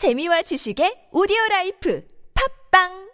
재미와 지식의 오디오 라이프. 팟빵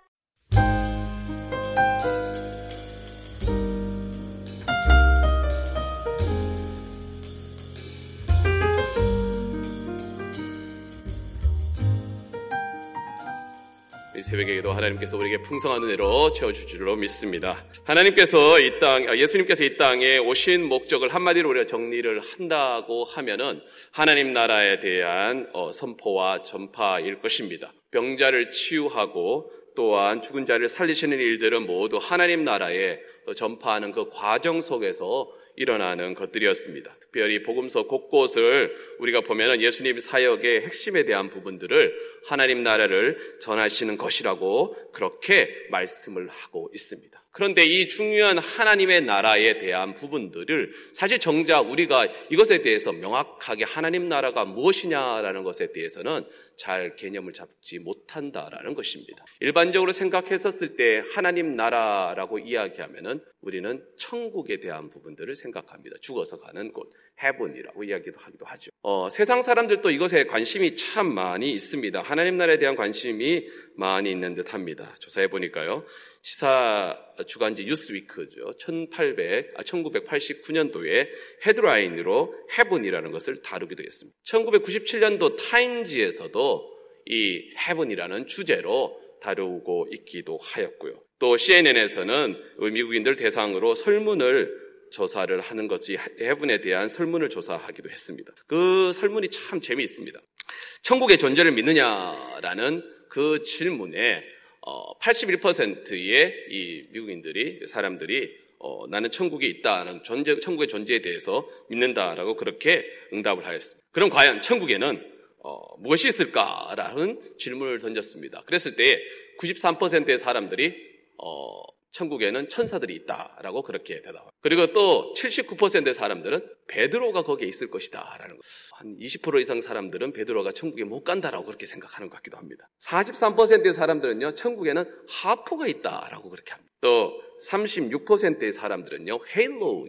새벽에도 하나님께서 우리에게 풍성한 은혜로 채워줄 줄로 믿습니다. 하나님께서 이 땅, 아, 예수님께서 이 땅에 오신 목적을 한마디로 우리가 정리를 한다고 하면은 하나님 나라에 대한 어, 선포와 전파일 것입니다. 병자를 치유하고 또한 죽은 자를 살리시는 일들은 모두 하나님 나라에 전파하는 그 과정 속에서 일어나는 것들이었습니다. 특별히 복음서 곳곳을 우리가 보면은 예수님 사역의 핵심에 대한 부분들을 하나님 나라를 전하시는 것이라고 그렇게 말씀을 하고 있습니다. 그런데 이 중요한 하나님의 나라에 대한 부분들을 사실 정작 우리가 이것에 대해서 명확하게 하나님 나라가 무엇이냐라는 것에 대해서는 잘 개념을 잡지 못한다라는 것입니다. 일반적으로 생각했었을 때 하나님 나라라고 이야기하면은 우리는 천국에 대한 부분들을 생각합니다. 죽어서 가는 곳, 해븐이라고 이야기도 하기도 하죠. 어, 세상 사람들도 이것에 관심이 참 많이 있습니다. 하나님 나라에 대한 관심이 많이 있는 듯 합니다. 조사해 보니까요. 시사 주간지 뉴스위크죠. 1800, 아, 1989년도에 헤드라인으로 해븐이라는 것을 다루기도 했습니다. 1997년도 타임지에서도 이 해븐이라는 주제로 다루고 있기도 하였고요. 또 CNN에서는 미국인들 대상으로 설문을 조사를 하는 것이 해븐에 대한 설문을 조사하기도 했습니다. 그 설문이 참 재미있습니다. 천국의 존재를 믿느냐라는 그 질문에 81%의 이 미국인들이 사람들이 어, 나는 천국에 있다는 존재, 천국의 존재에 대해서 믿는다라고 그렇게 응답을 하였습니다. 그럼 과연 천국에는 어, 무엇이 있을까라는 질문을 던졌습니다. 그랬을 때 93%의 사람들이 어, 천국에는 천사들이 있다라고 그렇게 대답합니다. 그리고 또 79%의 사람들은 베드로가 거기에 있을 것이다라는 거. 한20% 이상 사람들은 베드로가 천국에 못 간다라고 그렇게 생각하는 것 같기도 합니다. 43%의 사람들은요, 천국에는 하프가 있다라고 그렇게 합니다. 또 36%의 사람들은요, 헤일로,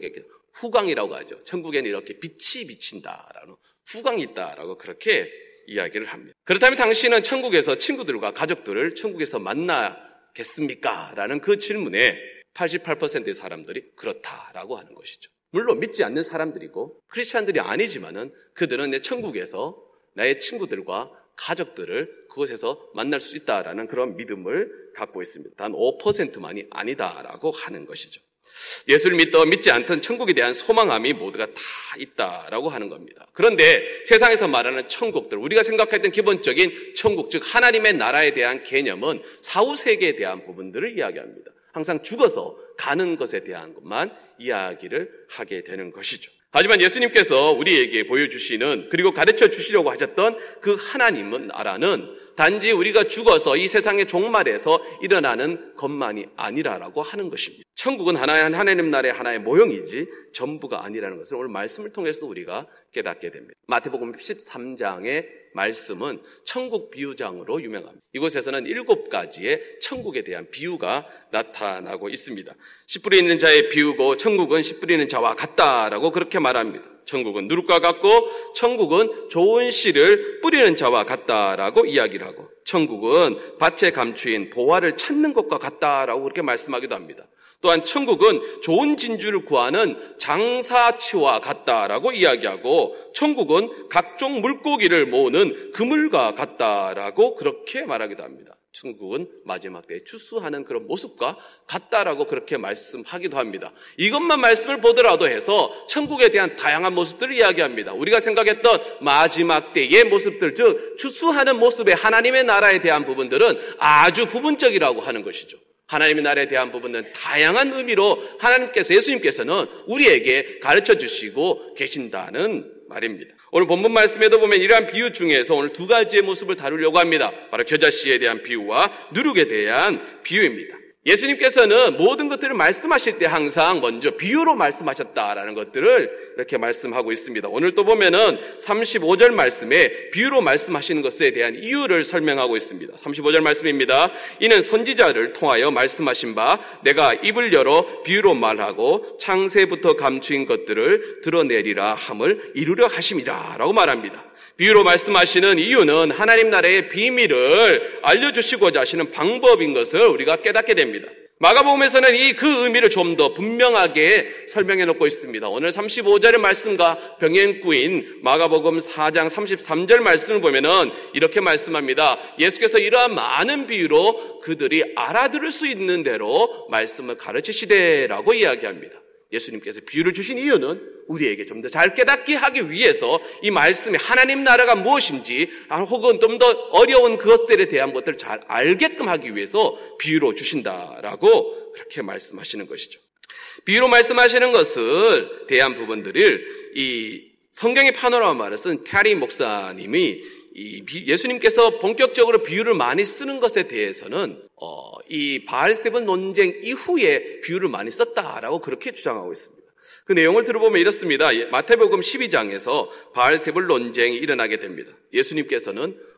후광이라고 하죠. 천국에는 이렇게 빛이 비친다라는 후광이 있다라고 그렇게 이야기를 합니다. 그렇다면 당신은 천국에서 친구들과 가족들을 천국에서 만나 겠습니까? 라는 그 질문에 88%의 사람들이 그렇다라고 하는 것이죠. 물론 믿지 않는 사람들이고 크리스찬들이 아니지만은 그들은 내 천국에서 나의 친구들과 가족들을 그곳에서 만날 수 있다라는 그런 믿음을 갖고 있습니다. 단 5%만이 아니다라고 하는 것이죠. 예수를 믿더 믿지 않던 천국에 대한 소망함이 모두가 다 있다라고 하는 겁니다. 그런데 세상에서 말하는 천국들, 우리가 생각했던 기본적인 천국, 즉 하나님의 나라에 대한 개념은 사후 세계에 대한 부분들을 이야기합니다. 항상 죽어서 가는 것에 대한 것만 이야기를 하게 되는 것이죠. 하지만 예수님께서 우리에게 보여주시는 그리고 가르쳐 주시려고 하셨던 그 하나님은 나라는 단지 우리가 죽어서 이 세상의 종말에서 일어나는 것만이 아니라라고 하는 것입니다. 천국은 하나의 하나님 나라의 하나의 모형이지 전부가 아니라는 것을 오늘 말씀을 통해서도 우리가 깨닫게 됩니다. 마태복음 13장의 말씀은 천국 비유장으로 유명합니다. 이곳에서는 일곱 가지의 천국에 대한 비유가 나타나고 있습니다. 씨 뿌리는 자의 비유고 천국은 씨 뿌리는 자와 같다라고 그렇게 말합니다. 천국은 누룩과 같고 천국은 좋은 씨를 뿌리는 자와 같다라고 이야기를 하고 천국은 밭에 감추인 보화를 찾는 것과 같다라고 그렇게 말씀하기도 합니다. 또한 천국은 좋은 진주를 구하는 장사치와 같다라고 이야기하고 천국은 각종 물고기를 모으는 그물과 같다라고 그렇게 말하기도 합니다. 천국은 마지막 때에 추수하는 그런 모습과 같다라고 그렇게 말씀하기도 합니다. 이것만 말씀을 보더라도 해서 천국에 대한 다양한 모습들을 이야기합니다. 우리가 생각했던 마지막 때의 모습들, 즉 추수하는 모습의 하나님의 나라에 대한 부분들은 아주 부분적이라고 하는 것이죠. 하나님의 나라에 대한 부분은 다양한 의미로 하나님께서 예수님께서는 우리에게 가르쳐 주시고 계신다는 말입니다. 오늘 본문 말씀에도 보면 이러한 비유 중에서 오늘 두 가지의 모습을 다루려고 합니다. 바로 겨자씨에 대한 비유와 누룩에 대한 비유입니다. 예수님께서는 모든 것들을 말씀하실 때 항상 먼저 비유로 말씀하셨다라는 것들을 이렇게 말씀하고 있습니다. 오늘 또 보면은 35절 말씀에 비유로 말씀하시는 것에 대한 이유를 설명하고 있습니다. 35절 말씀입니다. 이는 선지자를 통하여 말씀하신 바 내가 입을 열어 비유로 말하고 창세부터 감추인 것들을 드러내리라 함을 이루려 하심이라 라고 말합니다. 비유로 말씀하시는 이유는 하나님 나라의 비밀을 알려주시고자 하시는 방법인 것을 우리가 깨닫게 됩니다. 마가복음에서는 이 그 의미를 좀 더 분명하게 설명해 놓고 있습니다. 오늘 35절의 말씀과 병행구인 마가복음 4장 33절 말씀을 보면은 이렇게 말씀합니다. 예수께서 이러한 많은 비유로 그들이 알아들을 수 있는 대로 말씀을 가르치시되라고 이야기합니다. 예수님께서 비유를 주신 이유는 우리에게 좀 더 잘 깨닫게 하기 위해서 이 말씀이 하나님 나라가 무엇인지 아, 혹은 좀 더 어려운 그것들에 대한 것들을 잘 알게끔 하기 위해서 비유로 주신다라고 그렇게 말씀하시는 것이죠. 비유로 말씀하시는 것을 대한 부분들을 이 성경의 파노라마를 쓴 캐리 목사님이 이 예수님께서 본격적으로 비유를 많이 쓰는 것에 대해서는 어, 이 바알세불 논쟁 이후에 비유를 많이 썼다라고 그렇게 주장하고 있습니다. 그 내용을 들어보면 이렇습니다. 마태복음 12장에서 바알세불 논쟁이 일어나게 됩니다. 예수님께서는 어,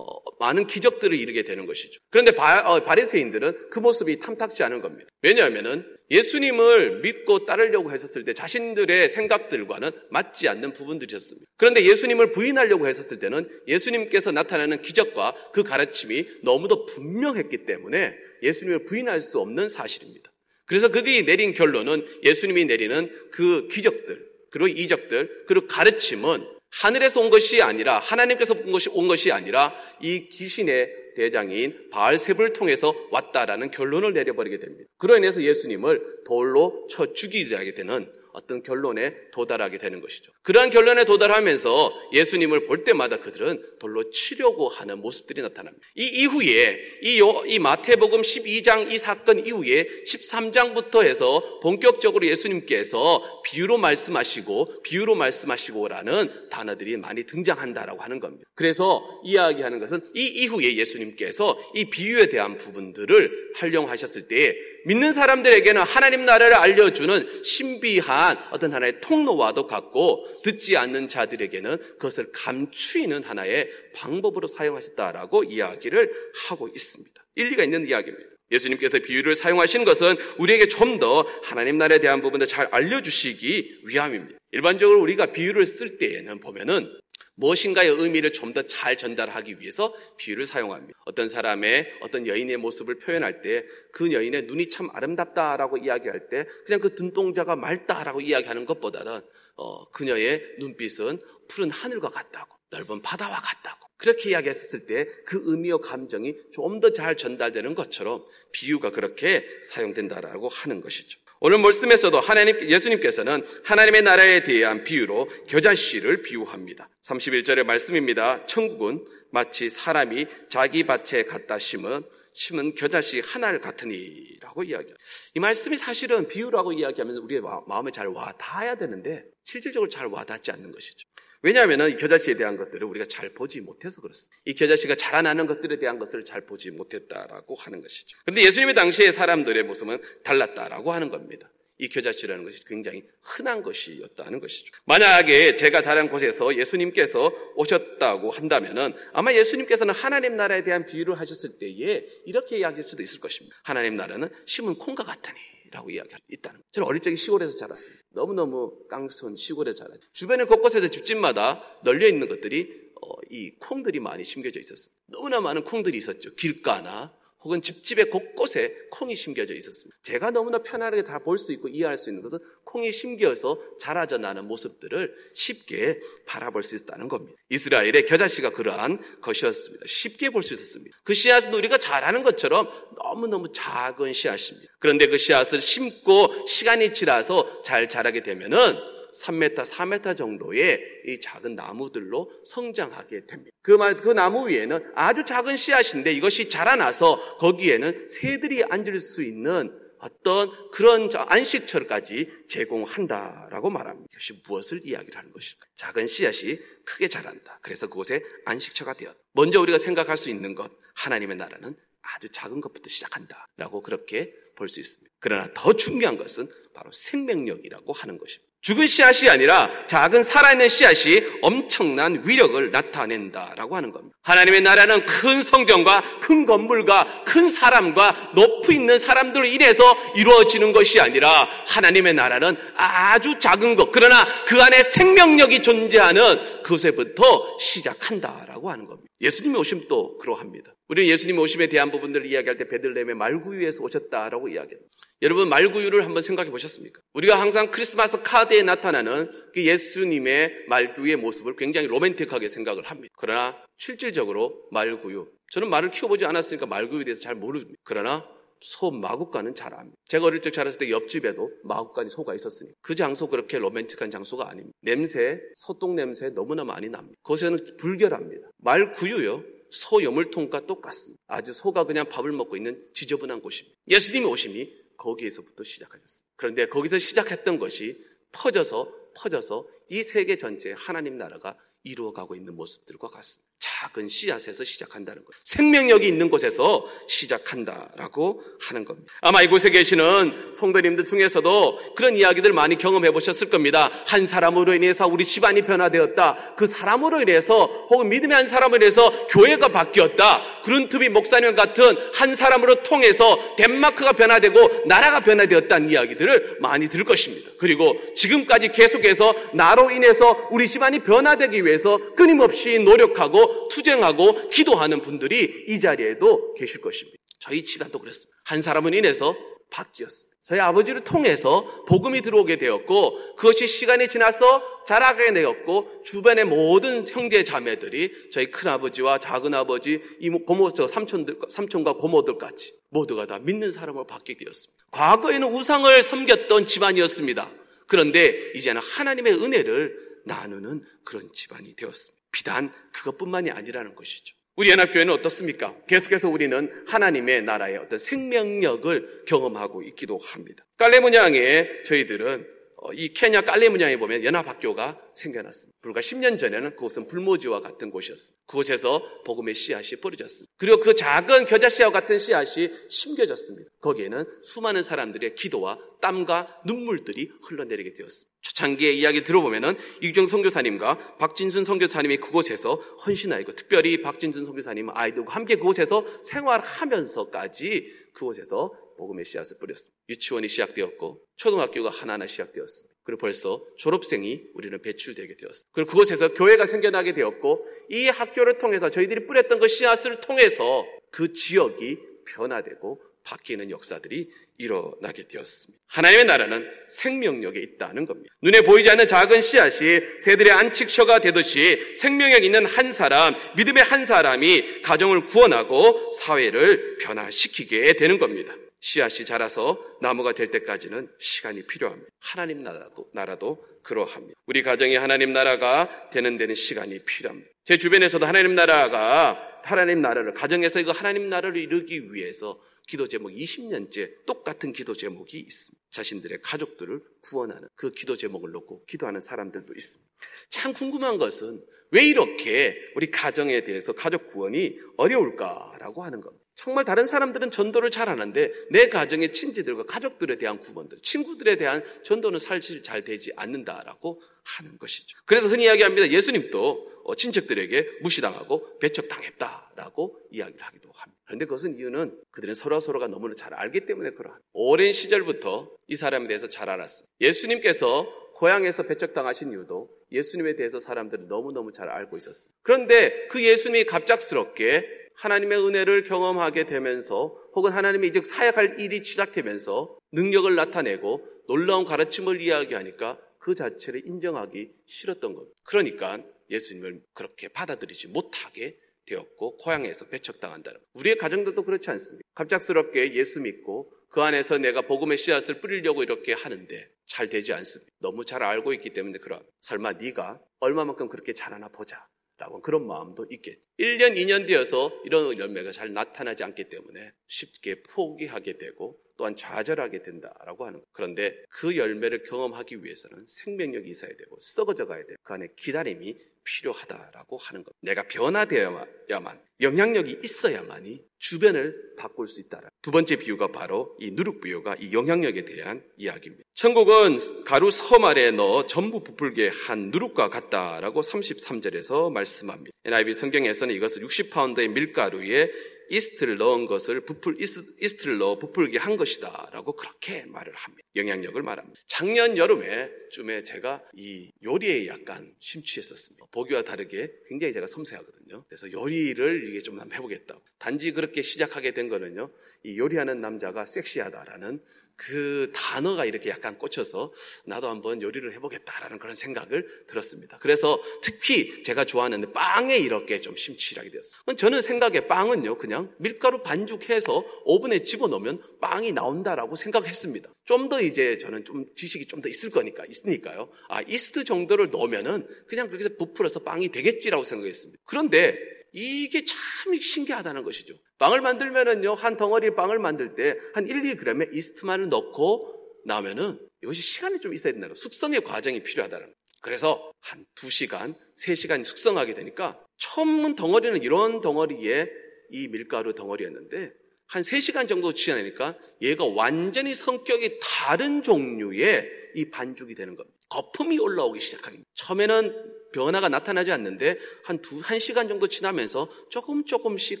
많은 기적들을 이루게 되는 것이죠. 그런데 바, 어, 바리새인들은 그 모습이 탐탁지 않은 겁니다. 왜냐하면은 예수님을 믿고 따르려고 했었을 때 자신들의 생각들과는 맞지 않는 부분들이 있었습니다. 그런데 예수님을 부인하려고 했었을 때는 예수님께서 나타나는 기적과 그 가르침이 너무도 분명했기 때문에 예수님을 부인할 수 없는 사실입니다. 그래서 그들이 내린 결론은 예수님이 내리는 그 기적들, 그리고 이적들, 그리고 가르침은 하늘에서 온 것이 아니라 하나님께서 온 것이 온 것이 아니라 이 귀신의 대장인 바알셉을 통해서 왔다라는 결론을 내려버리게 됩니다. 그로 인해서 예수님을 돌로 쳐 죽이게 되는 어떤 결론에 도달하게 되는 것이죠. 그러한 결론에 도달하면서 예수님을 볼 때마다 그들은 돌로 치려고 하는 모습들이 나타납니다. 이 이후에 이, 요, 이 마태복음 12장 이 사건 이후에 13장부터 해서 본격적으로 예수님께서 비유로 말씀하시고 비유로 말씀하시고라는 단어들이 많이 등장한다라고 하는 겁니다. 그래서 이야기하는 것은 이 이후에 예수님께서 이 비유에 대한 부분들을 활용하셨을 때 믿는 사람들에게는 하나님 나라를 알려주는 신비한 어떤 하나의 통로와도 같고 듣지 않는 자들에게는 그것을 감추이는 하나의 방법으로 사용하셨다라고 이야기를 하고 있습니다. 일리가 있는 이야기입니다. 예수님께서 비유를 사용하신 것은 우리에게 좀 더 하나님 나라에 대한 부분을 잘 알려주시기 위함입니다. 일반적으로 우리가 비유를 쓸 때에는 보면은 무엇인가의 의미를 좀 더 잘 전달하기 위해서 비유를 사용합니다. 어떤 사람의 어떤 여인의 모습을 표현할 때 그 여인의 눈이 참 아름답다라고 이야기할 때 그냥 그 눈동자가 맑다라고 이야기하는 것보다는 어, 그녀의 눈빛은 푸른 하늘과 같다고 넓은 바다와 같다고 그렇게 이야기했을 때 그 의미와 감정이 좀 더 잘 전달되는 것처럼 비유가 그렇게 사용된다라고 하는 것이죠. 오늘 말씀에서도 하나님, 예수님께서는 하나님의 나라에 대한 비유로 겨자씨를 비유합니다. 31절의 말씀입니다. 천국은 마치 사람이 자기 밭에 갖다 심은 심은 겨자씨 하나를 같으니라고 이야기합니다. 이 말씀이 사실은 비유라고 이야기하면서 우리의 마음에 잘 와닿아야 되는데 실질적으로 잘 와닿지 않는 것이죠. 왜냐하면 이 겨자씨에 대한 것들을 우리가 잘 보지 못해서 그렇습니다. 이 겨자씨가 자라나는 것들에 대한 것을 잘 보지 못했다라고 하는 것이죠. 그런데 예수님의 당시의 사람들의 모습은 달랐다라고 하는 겁니다. 이 겨자씨라는 것이 굉장히 흔한 것이었다는 것이죠. 만약에 제가 자란 곳에서 예수님께서 오셨다고 한다면은 아마 예수님께서는 하나님 나라에 대한 비유를 하셨을 때에 이렇게 이야기할 수도 있을 것입니다. 하나님 나라는 심은 콩과 같으니 라고 이야기하고 있다는 거예요. 저는 어릴 적에 시골에서 자랐습니다. 너무너무 깡스온 시골에 자랐어요. 주변에 곳곳에서 집집마다 널려 있는 것들이 어, 이 콩들이 많이 심겨져 있었어요. 너무나 많은 콩들이 있었죠. 길가나 혹은 집집의 곳곳에 콩이 심겨져 있었습니다. 제가 너무나 편안하게 다 볼 수 있고 이해할 수 있는 것은 콩이 심겨서 자라져 나는 모습들을 쉽게 바라볼 수 있다는 겁니다. 이스라엘의 겨자씨가 그러한 것이었습니다. 쉽게 볼 수 있었습니다. 그 씨앗은 우리가 잘 아는 것처럼 너무너무 작은 씨앗입니다. 그런데 그 씨앗을 심고 시간이 지나서 잘 자라게 되면은 3m, 4m 정도의 이 작은 나무들로 성장하게 됩니다. 그 말, 그 나무 위에는 아주 작은 씨앗인데 이것이 자라나서 거기에는 새들이 앉을 수 있는 어떤 그런 안식처까지 제공한다라고 말합니다. 이것이 무엇을 이야기를 하는 것일까? 작은 씨앗이 크게 자란다. 그래서 그곳에 안식처가 되었다. 먼저 우리가 생각할 수 있는 것, 하나님의 나라는 아주 작은 것부터 시작한다라고 그렇게 볼 수 있습니다. 그러나 더 중요한 것은 바로 생명력이라고 하는 것입니다. 죽은 씨앗이 아니라 작은 살아있는 씨앗이 엄청난 위력을 나타낸다라고 하는 겁니다. 하나님의 나라는 큰 성전과 큰 건물과 큰 사람과 높이 있는 사람들로 인해서 이루어지는 것이 아니라 하나님의 나라는 아주 작은 것, 그러나 그 안에 생명력이 존재하는 그것에부터 시작한다라고 하는 겁니다. 예수님이 오심도 그러합니다. 우리는 예수님의 오심에 대한 부분들을 이야기할 때 베들레헴의 말구유에서 오셨다라고 이야기합니다. 여러분 말구유를 한번 생각해 보셨습니까? 우리가 항상 크리스마스 카드에 나타나는 그 예수님의 말구유의 모습을 굉장히 로맨틱하게 생각을 합니다. 그러나 실질적으로 말구유 저는 말을 키워보지 않았으니까 말구유에 대해서 잘 모릅니다. 그러나 소 마국간은 잘 압니다. 제가 어릴 적 자랐을 때 옆집에도 마국간이 소가 있었으니 그 장소 그렇게 로맨틱한 장소가 아닙니다. 냄새, 소똥 냄새 너무나 많이 납니다. 그곳에는 불결합니다. 말구유요. 소 여물통과 똑같습니다. 아주 소가 그냥 밥을 먹고 있는 지저분한 곳입니다. 예수님이 오심이 거기에서부터 시작하셨습니다. 그런데 거기서 시작했던 것이 퍼져서 퍼져서 이 세계 전체에 하나님 나라가 이루어가고 있는 모습들과 같습니다. 작은 씨앗에서 시작한다는 것. 생명력이 있는 곳에서 시작한다라고 하는 겁니다. 아마 이곳에 계시는 성도님들 중에서도 그런 이야기들 많이 경험해 보셨을 겁니다. 한 사람으로 인해서 우리 집안이 변화되었다. 그 사람으로 인해서 혹은 믿음의 한 사람으로 인해서 교회가 바뀌었다. 그룬투비 목사님 같은 한 사람으로 통해서 덴마크가 변화되고 나라가 변화되었다는 이야기들을 많이 들을 것입니다. 그리고 지금까지 계속해서 나로 인해서 우리 집안이 변화되기 위해서 끊임없이 노력하고 투쟁하고 기도하는 분들이 이 자리에도 계실 것입니다. 저희 집안도 그랬습니다. 한 사람은 인해서 바뀌었습니다. 저희 아버지를 통해서 복음이 들어오게 되었고 그것이 시간이 지나서 자라게 되었고 주변의 모든 형제 자매들이 저희 큰아버지와 작은아버지 이모 고모 저 삼촌들 삼촌과 고모들까지 모두가 다 믿는 사람으로 바뀌게 되었습니다. 과거에는 우상을 섬겼던 집안이었습니다. 그런데 이제는 하나님의 은혜를 나누는 그런 집안이 되었습니다. 비단 그것뿐만이 아니라는 것이죠. 우리 연합교회는 어떻습니까? 계속해서 우리는 하나님의 나라의 어떤 생명력을 경험하고 있기도 합니다. 깔레문양에 저희들은 어, 이 케냐 깔레문양에 보면 연합학교가 생겨났습니다. 불과 10년 전에는 그곳은 불모지와 같은 곳이었습니다. 그곳에서 복음의 씨앗이 뿌려졌습니다. 그리고 그 작은 겨자 씨앗과 같은 씨앗이 심겨졌습니다. 거기에는 수많은 사람들의 기도와 땀과 눈물들이 흘러내리게 되었습니다. 초창기의 이야기 들어보면은 이규정 선교사님과 박진순 선교사님이 그곳에서 헌신하고 특별히 박진순 선교사님은 아이들과 함께 그곳에서 생활하면서까지 그곳에서 복음의 씨앗을 뿌렸습니다. 유치원이 시작되었고 초등학교가 하나하나 시작되었습니다. 그리고 벌써 졸업생이 우리는 배출되게 되었습니다. 그리고 그곳에서 교회가 생겨나게 되었고 이 학교를 통해서 저희들이 뿌렸던 그 씨앗을 통해서 그 지역이 변화되고 바뀌는 역사들이 일어나게 되었습니다. 하나님의 나라는 생명력에 있다는 겁니다. 눈에 보이지 않는 작은 씨앗이 새들의 안식처가 되듯이 생명력 있는 한 사람, 믿음의 한 사람이 가정을 구원하고 사회를 변화시키게 되는 겁니다. 씨앗이 자라서 나무가 될 때까지는 시간이 필요합니다. 하나님 나라도, 나라도 그러합니다. 우리 가정이 하나님 나라가 되는 데는 시간이 필요합니다. 제 주변에서도 하나님 나라가, 하나님 나라를, 가정에서 이거 하나님 나라를 이루기 위해서 기도 제목 20년째 똑같은 기도 제목이 있습니다. 자신들의 가족들을 구원하는 그 기도 제목을 놓고 기도하는 사람들도 있습니다. 참 궁금한 것은 왜 이렇게 우리 가정에 대해서 가족 구원이 어려울까라고 하는 겁니다. 정말 다른 사람들은 전도를 잘 하는데 내 가정의 친지들과 가족들에 대한 구원들, 친구들에 대한 전도는 사실 잘 되지 않는다라고 하는 것이죠. 그래서 흔히 이야기합니다. 예수님도 어, 친척들에게 무시당하고 배척당했다라고 이야기를 하기도 합니다. 그런데 그것은 이유는 그들은 서로 서로가 너무나 잘 알기 때문에 그러한 오랜 시절부터 이 사람에 대해서 잘 알았어요. 예수님께서 고향에서 배척당하신 이유도 예수님에 대해서 사람들은 너무너무 잘 알고 있었어요. 그런데 그 예수님이 갑작스럽게 하나님의 은혜를 경험하게 되면서 혹은 하나님이 이제 사역할 일이 시작되면서 능력을 나타내고 놀라운 가르침을 이야기하니까 그 자체를 인정하기 싫었던 것. 그러니까 예수님을 그렇게 받아들이지 못하게 되었고 고향에서 배척당한다는 것. 우리의 가정들도 그렇지 않습니다. 갑작스럽게 예수 믿고 그 안에서 내가 복음의 씨앗을 뿌리려고 이렇게 하는데 잘 되지 않습니다. 너무 잘 알고 있기 때문에 그럼 설마 네가 얼마만큼 그렇게 잘하나 보자. 라고 그런 마음도 있겠죠. 1년, 2년 되어서 이런 열매가 잘 나타나지 않기 때문에 쉽게 포기하게 되고 또한 좌절하게 된다라고 하는 것. 그런데 그 열매를 경험하기 위해서는 생명력이 있어야 되고 썩어져 가야 되고 그 안에 기다림이 필요하다라고 하는 것. 내가 변화되어야만 영향력이 있어야만이 주변을 바꿀 수 있다. 두 번째 비유가 바로 이 누룩 비유가 이 영향력에 대한 이야기입니다. 천국은 가루 서 말에 넣어 전부 부풀게 한 누룩과 같다라고 33절에서 말씀합니다. NIV 성경에서는 이것을 60파운드의 밀가루에 이스트를 넣은 것을 부풀 이스트, 를 넣어 부풀게 한 것이다라고 그렇게 말을 합니다. 영향력을 말합니다. 작년 여름에 쯤에 제가 이 요리에 약간 심취했었습니다. 보기와 다르게 굉장히 제가 섬세하거든요. 그래서 요리를 이게 좀 한번 해보겠다. 단지 그렇게 시작하게 된 거는요. 이 요리하는 남자가 섹시하다라는 그 단어가 이렇게 약간 꽂혀서 나도 한번 요리를 해보겠다라는 그런 생각을 들었습니다. 그래서 특히 제가 좋아하는 빵에 이렇게 좀 심취하게 되었어요. 저는 생각에 빵은요, 그냥 밀가루 반죽해서 오븐에 집어넣으면 빵이 나온다라고 생각했습니다. 좀 더 이제 저는 좀 지식이 좀 더 있을 거니까, 있으니까요. 아, 이스트 정도를 넣으면은 그냥 그렇게 부풀어서 빵이 되겠지라고 생각했습니다. 그런데 이게 참 신기하다는 것이죠. 빵을 만들면은요, 한 덩어리 빵을 만들 때 한 1, 2g의 이스트만을 넣고 나면은 이것이 시간이 좀 있어야 된다는 숙성의 과정이 필요하다는. 그래서 한 2시간, 3시간 숙성하게 되니까 처음 덩어리는 이런 덩어리에 이 밀가루 덩어리였는데 한 3시간 정도 지나니까 얘가 완전히 성격이 다른 종류의 이 반죽이 되는 겁니다. 거품이 올라오기 시작하기. 처음에는 변화가 나타나지 않는데 한 두, 한 시간 정도 지나면서 조금 조금씩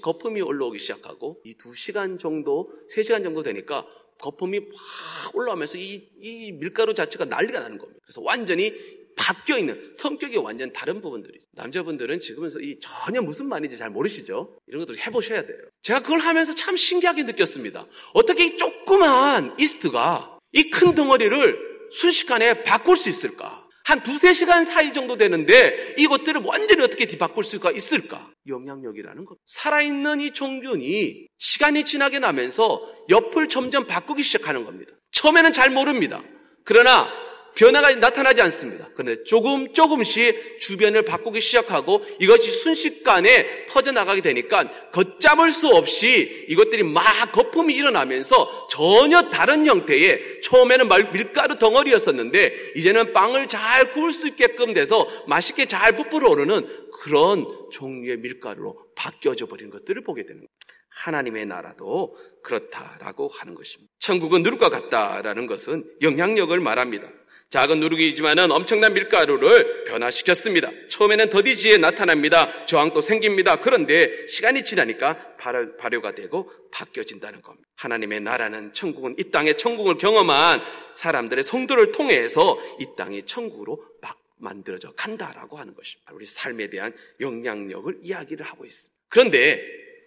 거품이 올라오기 시작하고 이 두 시간 정도, 세 시간 정도 되니까 거품이 확 올라오면서 이, 이 밀가루 자체가 난리가 나는 겁니다. 그래서 완전히 바뀌어 있는 성격이 완전 다른 부분들이죠. 남자분들은 지금에서 이 전혀 무슨 말인지 잘 모르시죠? 이런 것도 해보셔야 돼요. 제가 그걸 하면서 참 신기하게 느꼈습니다. 어떻게 이 조그만 이스트가 이 큰 덩어리를 순식간에 바꿀 수 있을까? 한 두세 시간 사이 정도 되는데 이것들을 완전히 어떻게 뒤바꿀 수가 있을까? 영향력이라는 것. 살아있는 이 종균이 시간이 지나게 나면서 옆을 점점 바꾸기 시작하는 겁니다. 처음에는 잘 모릅니다. 그러나 변화가 나타나지 않습니다. 그런데 조금 조금씩 주변을 바꾸기 시작하고 이것이 순식간에 퍼져나가게 되니까 걷잡을 수 없이 이것들이 막 거품이 일어나면서 전혀 다른 형태의 처음에는 밀가루 덩어리였었는데 이제는 빵을 잘 구울 수 있게끔 돼서 맛있게 잘 부풀어 오르는 그런 종류의 밀가루로 바뀌어져 버린 것들을 보게 되는 거예요. 하나님의 나라도 그렇다라고 하는 것입니다. 천국은 누룩과 같다라는 것은 영향력을 말합니다. 작은 누룩이지만은 엄청난 밀가루를 변화시켰습니다. 처음에는 더디지에 나타납니다. 저항도 생깁니다. 그런데 시간이 지나니까 발효, 가 되고 바뀌어진다는 겁니다. 하나님의 나라는 천국은 이 땅의 천국을 경험한 사람들의 성도를 통해서 이 땅의 천국으로 막 만들어져 간다라고 하는 것입니다. 우리 삶에 대한 영향력을 이야기를 하고 있습니다. 그런데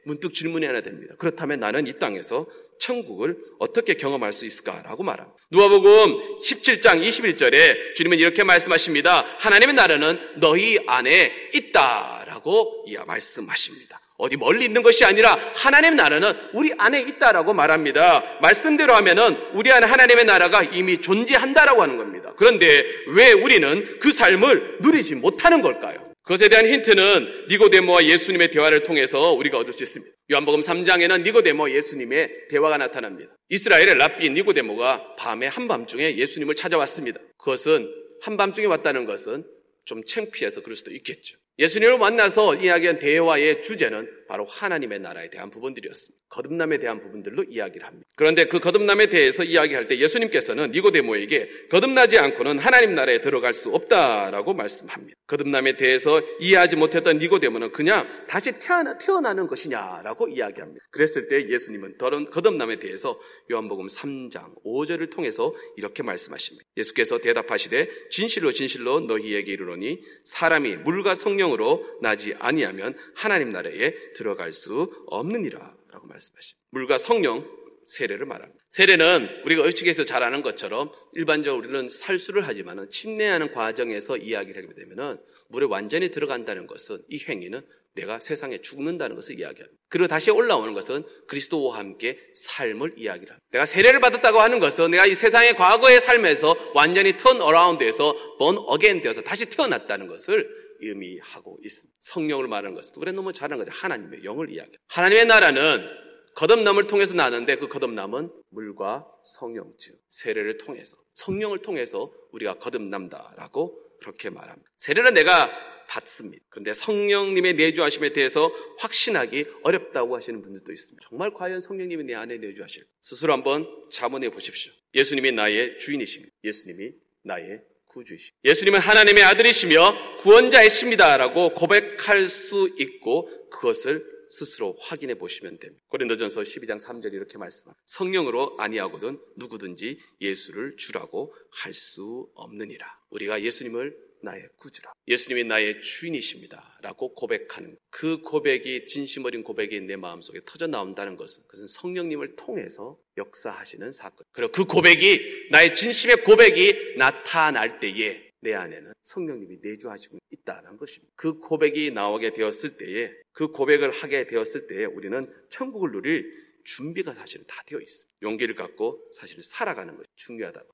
문득 질문이 하나 됩니다. 그렇다면 나는 이 땅에서 천국을 어떻게 경험할 수 있을까라고 말합니다. 누가복음 17장 21절에 주님은 이렇게 말씀하십니다. 하나님의 나라는 너희 안에 있다라고 말씀하십니다. 어디 멀리 있는 것이 아니라 하나님의 나라는 우리 안에 있다라고 말합니다. 말씀대로 하면은 우리 안에 하나님의 나라가 이미 존재한다라고 하는 겁니다. 그런데 왜 우리는 그 삶을 누리지 못하는 걸까요? 그것에 대한 힌트는 니고데모와 예수님의 대화를 통해서 우리가 얻을 수 있습니다. 요한복음 3장에는 니고데모 예수님의 대화가 나타납니다. 이스라엘의 랍비 니고데모가 밤에 한밤중에 예수님을 찾아왔습니다. 그것은 한밤중에 왔다는 것은 좀 창피해서 그럴 수도 있겠죠. 예수님을 만나서 이야기한 대화의 주제는 바로 하나님의 나라에 대한 부분들이었습니다. 거듭남에 대한 부분들로 이야기를 합니다. 그런데 그 거듭남에 대해서 이야기할 때 예수님께서는 니고데모에게 거듭나지 않고는 하나님 나라에 들어갈 수 없다라고 말씀합니다. 거듭남에 대해서 이해하지 못했던 니고데모는 그냥 다시 태어나, 태어나는 것이냐라고 이야기합니다. 그랬을 때 예수님은 거듭남에 대해서 요한복음 3장 5절을 통해서 이렇게 말씀하십니다. 예수께서 대답하시되 진실로 진실로 너희에게 이르노니 사람이 물과 성령으로 나지 아니하면 하나님 나라에 들어갈 수 없느니라. 라고 말씀하십니다. 물과 성령, 세례를 말합니다. 세례는 우리가 의식에서 잘 아는 것처럼 일반적으로 우리는 살수를 하지만 침례하는 과정에서 이야기를 하게 되면 물에 완전히 들어간다는 것은 이 행위는 내가 세상에 죽는다는 것을 이야기합니다. 그리고 다시 올라오는 것은 그리스도와 함께 삶을 이야기를 합니다. 내가 세례를 받았다고 하는 것은 내가 이 세상의 과거의 삶에서 완전히 turn around에서 born again 되어서 다시 태어났다는 것을 의미하고 있습니다. 성령을 말하는 것은 그래 너무 잘하는 거죠. 하나님의 영을 이야기. 하나님의 나라는 거듭남을 통해서 나는데 그 거듭남은 물과 성령 즉 세례를 통해서 성령을 통해서 우리가 거듭남다라고 그렇게 말합니다. 세례는 내가 받습니다. 그런데 성령님의 내주하심에 대해서 확신하기 어렵다고 하시는 분들도 있습니다. 정말 과연 성령님이 내 안에 내주하실 스스로 한번 자문해 보십시오. 예수님이 나의 주인이십니다. 예수님이 나의 구주이십니다. 예수님은 하나님의 아들이시며 구원자이십니다라고 고백할 수 있고 그것을 스스로 확인해 보시면 됩니다. 고린도전서 12장 3절 이렇게 말씀합니다. 성령으로 아니하거든 누구든지 예수를 주라고 할 수 없느니라. 우리가 예수님을 나의 구주라. 예수님이 나의 주인이십니다. 라고 고백하는 그 고백이 진심 어린 고백이 내 마음속에 터져 나온다는 것은 그것은 성령님을 통해서 역사하시는 사건. 그리고 그 고백이 나의 진심의 고백이 나타날 때에 내 안에는 성령님이 내주하시고 있다는 것입니다. 그 고백이 나오게 되었을 때에 그 고백을 하게 되었을 때에 우리는 천국을 누릴 준비가 사실은 다 되어 있습니다. 용기를 갖고 사실은 살아가는 것이 중요하다고.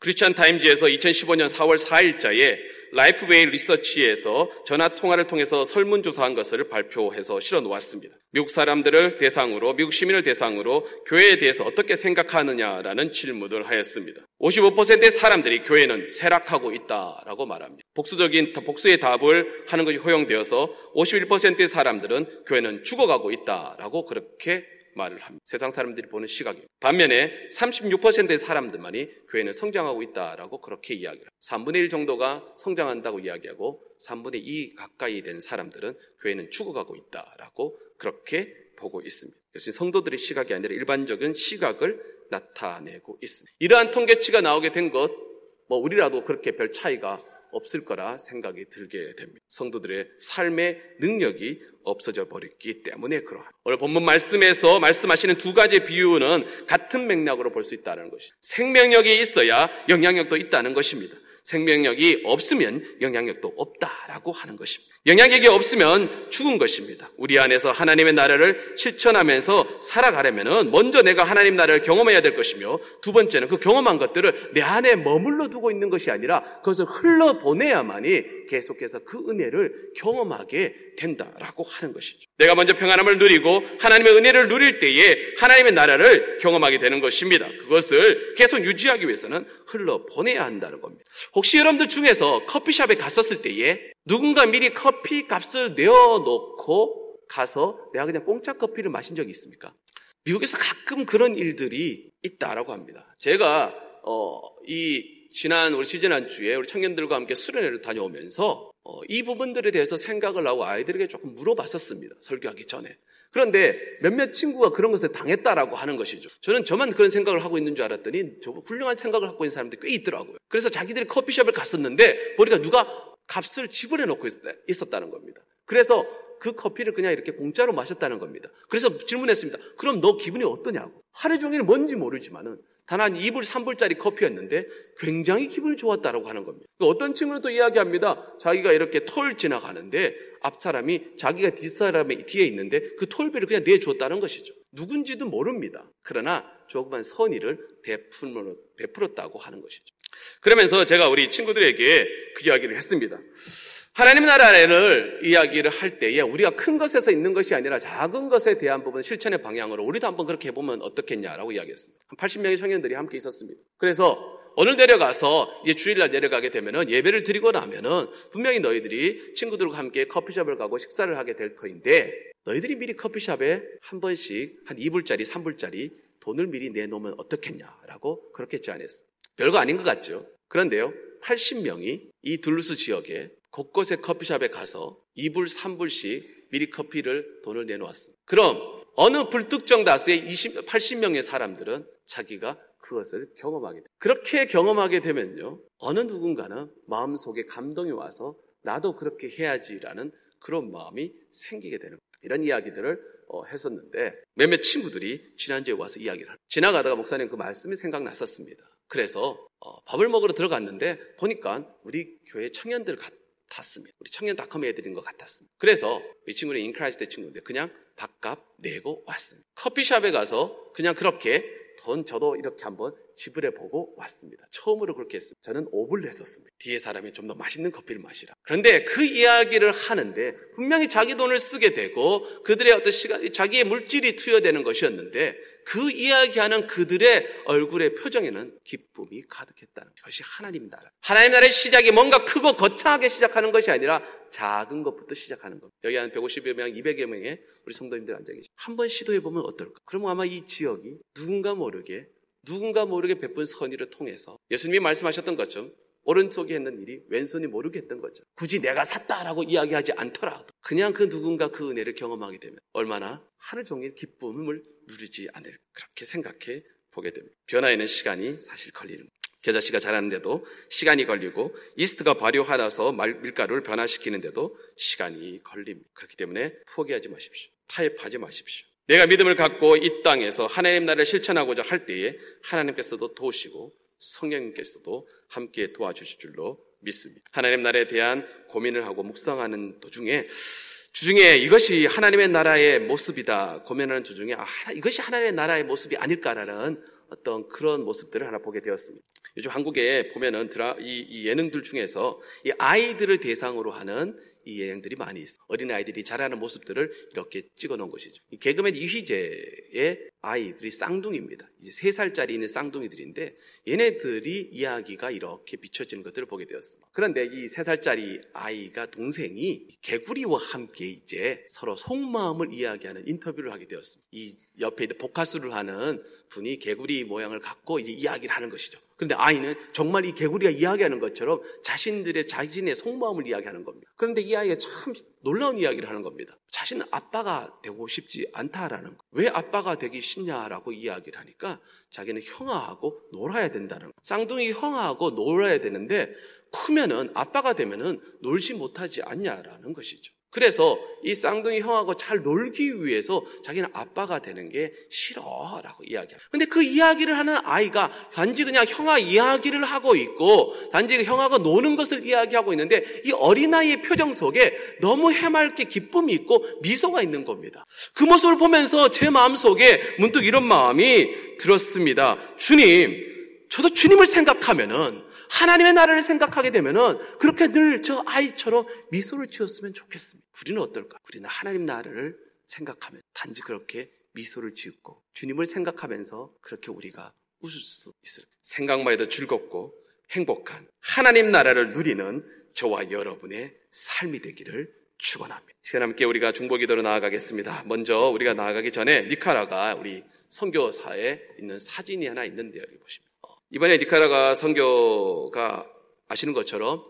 크리스천 타임즈에서 2015년 4월 4일자에 라이프웨이 리서치에서 전화 통화를 통해서 설문조사한 것을 발표해서 실어 놓았습니다. 미국 사람들을 대상으로, 미국 시민을 대상으로 교회에 대해서 어떻게 생각하느냐라는 질문을 하였습니다. 55%의 사람들이 교회는 쇠락하고 있다라고 말합니다. 복수적인, 복수의 답을 하는 것이 허용되어서 51%의 사람들은 교회는 죽어가고 있다라고 그렇게 말을 합니다. 세상 사람들이 보는 시각입니다. 반면에 36%의 사람들만이 교회는 성장하고 있다라고 그렇게 이야기를 합니다. 3분의 1 정도가 성장한다고 이야기하고 3분의 2 가까이 되는 사람들은 교회는 죽어가고 있다라고 그렇게 보고 있습니다. 그래서 성도들의 시각이 아니라 일반적인 시각을 나타내고 있습니다. 이러한 통계치가 나오게 된 것, 뭐 우리라도 그렇게 별 차이가 없을 거라 생각이 들게 됩니다. 성도들의 삶의 능력이 없어져 버렸기 때문에 그러한. 오늘 본문 말씀에서 말씀하시는 두 가지 비유는 같은 맥락으로 볼 수 있다는 것이. 생명력이 있어야 영향력도 있다는 것입니다. 생명력이 없으면 영향력도 없다라고 하는 것입니다. 영향력이 없으면 죽은 것입니다. 우리 안에서 하나님의 나라를 실천하면서 살아가려면 먼저 내가 하나님 나라를 경험해야 될 것이며 두 번째는 그 경험한 것들을 내 안에 머물러 두고 있는 것이 아니라 그것을 흘러 보내야만이 계속해서 그 은혜를 경험하게 된다라고 하는 것이죠. 내가 먼저 평안함을 누리고 하나님의 은혜를 누릴 때에 하나님의 나라를 경험하게 되는 것입니다. 그것을 계속 유지하기 위해서는 흘러 보내야 한다는 겁니다. 혹시 여러분들 중에서 커피숍에 갔었을 때에 누군가 미리 커피 값을 내어놓고 가서 내가 그냥 공짜 커피를 마신 적이 있습니까? 미국에서 가끔 그런 일들이 있다라고 합니다. 제가 어, 이 지난 우리 지지난 주에 우리 청년들과 함께 수련회를 다녀오면서 어, 이 부분들에 대해서 생각을 하고 아이들에게 조금 물어봤었습니다. 설교하기 전에. 그런데 몇몇 친구가 그런 것을 당했다라고 하는 것이죠. 저는 저만 그런 생각을 하고 있는 줄 알았더니 저 훌륭한 생각을 갖고 있는 사람들이 꽤 있더라고요. 그래서 자기들이 커피숍을 갔었는데 보니까 누가 값을 지불해 놓고 있었다는 겁니다. 그래서 그 커피를 그냥 이렇게 공짜로 마셨다는 겁니다. 그래서 질문했습니다. 그럼 너 기분이 어떠냐고. 하루 종일 뭔지 모르지만은 단 한 2불, 3불짜리 커피였는데 굉장히 기분이 좋았다라고 하는 겁니다. 어떤 친구는 또 이야기합니다. 자기가 이렇게 톨 지나가는데 앞 사람이 자기가 뒷 사람의 뒤에 있는데 그 톨비를 그냥 내줬다는 것이죠. 누군지도 모릅니다. 그러나 조그만 선의를 베풀었다고 하는 것이죠. 그러면서 제가 우리 친구들에게 그 이야기를 했습니다. 하나님 나라를 이야기를 할 때에 우리가 큰 것에서 있는 것이 아니라 작은 것에 대한 부분 실천의 방향으로 우리도 한번 그렇게 해보면 어떻겠냐라고 이야기했습니다. 한 80명의 청년들이 함께 있었습니다. 그래서 오늘 내려가서 이제 주일날 내려가게 되면은 예배를 드리고 나면은 분명히 너희들이 친구들과 함께 커피숍을 가고 식사를 하게 될 터인데 너희들이 미리 커피숍에 한 번씩 한 2불짜리, 3불짜리 돈을 미리 내놓으면 어떻겠냐라고 그렇게 제안했습니다. 별거 아닌 것 같죠? 그런데요, 80명이 이 둘루스 지역에 곳곳에 커피숍에 가서 2불, 3불씩 미리 커피를 돈을 내놓았습니다. 그럼 어느 불특정 다수의 20, 80명의 사람들은 자기가 그것을 경험하게 됩니다. 그렇게 경험하게 되면요. 어느 누군가는 마음속에 감동이 와서 나도 그렇게 해야지라는 그런 마음이 생기게 되는. 이런 이야기들을 어, 했었는데 몇몇 친구들이 지난주에 와서 이야기를 합니다. 지나가다가 목사님 그 말씀이 생각났었습니다. 그래서 어, 밥을 먹으러 들어갔는데 보니까 우리 교회 청년들 같았습니다. 우리 청년닷컴 애들인 것 같았습니다. 그래서 이 친구는 인크라이스트 친구인데 그냥 밥값 내고 왔습니다. 커피숍에 가서 그냥 그렇게 돈 저도 이렇게 한번 지불해 보고 왔습니다. 처음으로 그렇게 했습니다. 저는 5불 냈었습니다. 뒤에 사람이 좀 더 맛있는 커피를 마시라. 그런데 그 이야기를 하는데 분명히 자기 돈을 쓰게 되고 그들의 어떤 시간, 자기의 물질이 투여되는 것이었는데 그 이야기하는 그들의 얼굴의 표정에는 기쁨이 가득했다는 것이 하나님 나라. 하나님 나라의 시작이 뭔가 크고 거창하게 시작하는 것이 아니라 작은 것부터 시작하는 겁니다. 여기 한 150여 명, 200여 명의 우리 성도님들 앉아 계시. 한번 시도해 보면 어떨까? 그러면 아마 이 지역이 누군가 모르게 누군가 모르게 베푼 선의를 통해서 예수님이 말씀하셨던 것처럼 오른쪽에 했는 일이 왼손이 모르게 했던 거죠. 굳이 내가 샀다라고 이야기하지 않더라도 그냥 그 누군가 그 은혜를 경험하게 되면 얼마나 하루 종일 기쁨을 누리지 않을 그렇게 생각해 보게 됩니다. 변화에는 시간이 사실 걸리는 거예요. 겨자씨가 자라는데도 시간이 걸리고 이스트가 발효하나서 밀가루를 변화시키는데도 시간이 걸립니다. 그렇기 때문에 포기하지 마십시오. 타협하지 마십시오. 내가 믿음을 갖고 이 땅에서 하나님 나라를 실천하고자 할 때에 하나님께서도 도우시고 성령님께서도 함께 도와주실 줄로 믿습니다. 하나님 나라에 대한 고민을 하고 묵상하는 도중에 주중에 이것이 하나님의 나라의 모습이다 고민하는 주중에 아, 이것이 하나님의 나라의 모습이 아닐까라는 어떤 그런 모습들을 하나 보게 되었습니다. 요즘 한국에 보면은 드라, 이, 이 예능들 중에서 이 아이들을 대상으로 하는 이 예능들이 많이 있어. 어린 아이들이 자라는 모습들을 이렇게 찍어 놓은 것이죠. 개그맨 이휘재의 아이들이 쌍둥이입니다. 이제 세 살짜리 있는 쌍둥이들인데 얘네들이 이야기가 이렇게 비춰지는 것들을 보게 되었습니다. 그런데 이 세 살짜리 아이가 동생이 개구리와 함께 이제 서로 속마음을 이야기하는 인터뷰를 하게 되었습니다. 이 옆에 복화수를 하는 분이 개구리 모양을 갖고 이제 이야기를 하는 것이죠. 그런데 아이는 정말 이 개구리가 이야기하는 것처럼 자신들의 자신의 속마음을 이야기하는 겁니다. 그런데 이 아이가 참 놀라운 이야기를 하는 겁니다. 자신은 아빠가 되고 싶지 않다라는 거. 왜 아빠가 되기 싫냐라고 이야기를 하니까 자기는 형아하고 놀아야 된다는 거. 쌍둥이 형아하고 놀아야 되는데 크면은 아빠가 되면은 놀지 못하지 않냐라는 것이죠. 그래서 이 쌍둥이 형하고 잘 놀기 위해서 자기는 아빠가 되는 게 싫어라고 이야기합니다. 근데 그 이야기를 하는 아이가 단지 그냥 형아 이야기를 하고 있고 단지 형아가 노는 것을 이야기하고 있는데 이 어린아이의 표정 속에 너무 해맑게 기쁨이 있고 미소가 있는 겁니다. 그 모습을 보면서 제 마음 속에 문득 이런 마음이 들었습니다. 주님, 저도 주님을 생각하면은 하나님의 나라를 생각하게 되면은 그렇게 늘 저 아이처럼 미소를 지었으면 좋겠습니다. 우리는 어떨까? 우리는 하나님 나라를 생각하면 단지 그렇게 미소를 지었고 주님을 생각하면서 그렇게 우리가 웃을 수 있을 생각만 해도 즐겁고 행복한 하나님 나라를 누리는 저와 여러분의 삶이 되기를 축원합니다. 시간 함께 우리가 중보기도로 나아가겠습니다. 먼저 우리가 나아가기 전에 니카라가 우리 선교사에 있는 사진이 하나 있는데요. 여기 보십니다. 이번에 니카라가 선교가 아시는 것처럼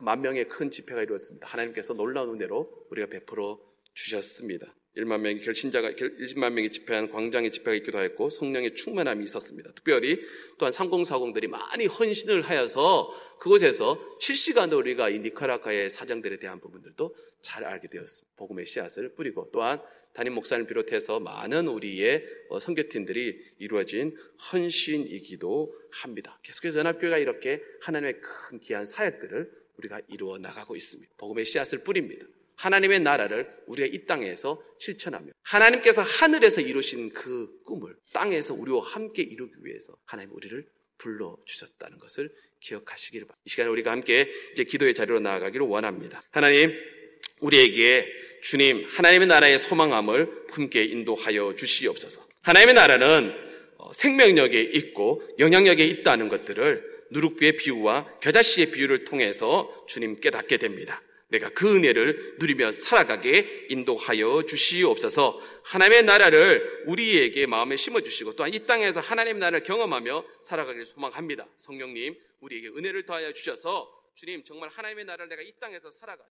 만 명의 큰 집회가 이루어졌습니다. 하나님께서 놀라운 은혜로 우리가 베풀어 주셨습니다. 1만 명의 결신자가 1만 명이 집회한 광장의 집회가 있기도 했고 성령의 충만함이 있었습니다. 특별히 또한 3040들이 많이 헌신을 하여서 그곳에서 실시간으로 우리가 이 니카라카의 사정들에 대한 부분들도 잘 알게 되었습니다. 복음의 씨앗을 뿌리고 또한 담임 목사님 비롯해서 많은 우리의 어, 선교팀들이 이루어진 헌신이기도 합니다. 계속해서 연합교회가 이렇게 하나님의 큰 귀한 사역들을 우리가 이루어 나가고 있습니다. 복음의 씨앗을 뿌립니다. 하나님의 나라를 우리가 이 땅에서 실천하며 하나님께서 하늘에서 이루신 그 꿈을 땅에서 우리와 함께 이루기 위해서 하나님 우리를 불러 주셨다는 것을 기억하시기를 바랍니다. 이 시간에 우리가 함께 이제 기도의 자리로 나아가기를 원합니다. 하나님 우리에게 주님 하나님의 나라의 소망함을 품게 인도하여 주시옵소서. 하나님의 나라는 어, 생명력에 있고 영향력에 있다는 것들을 누룩비의 비유와 겨자씨의 비유를 통해서 주님 깨닫게 됩니다. 내가 그 은혜를 누리며 살아가게 인도하여 주시옵소서 하나님의 나라를 우리에게 마음에 심어주시고 또한 이 땅에서 하나님의 나라를 경험하며 살아가길 소망합니다. 성령님, 우리에게 은혜를 더하여 주셔서 주님 정말 하나님의 나라를 내가 이 땅에서 살아가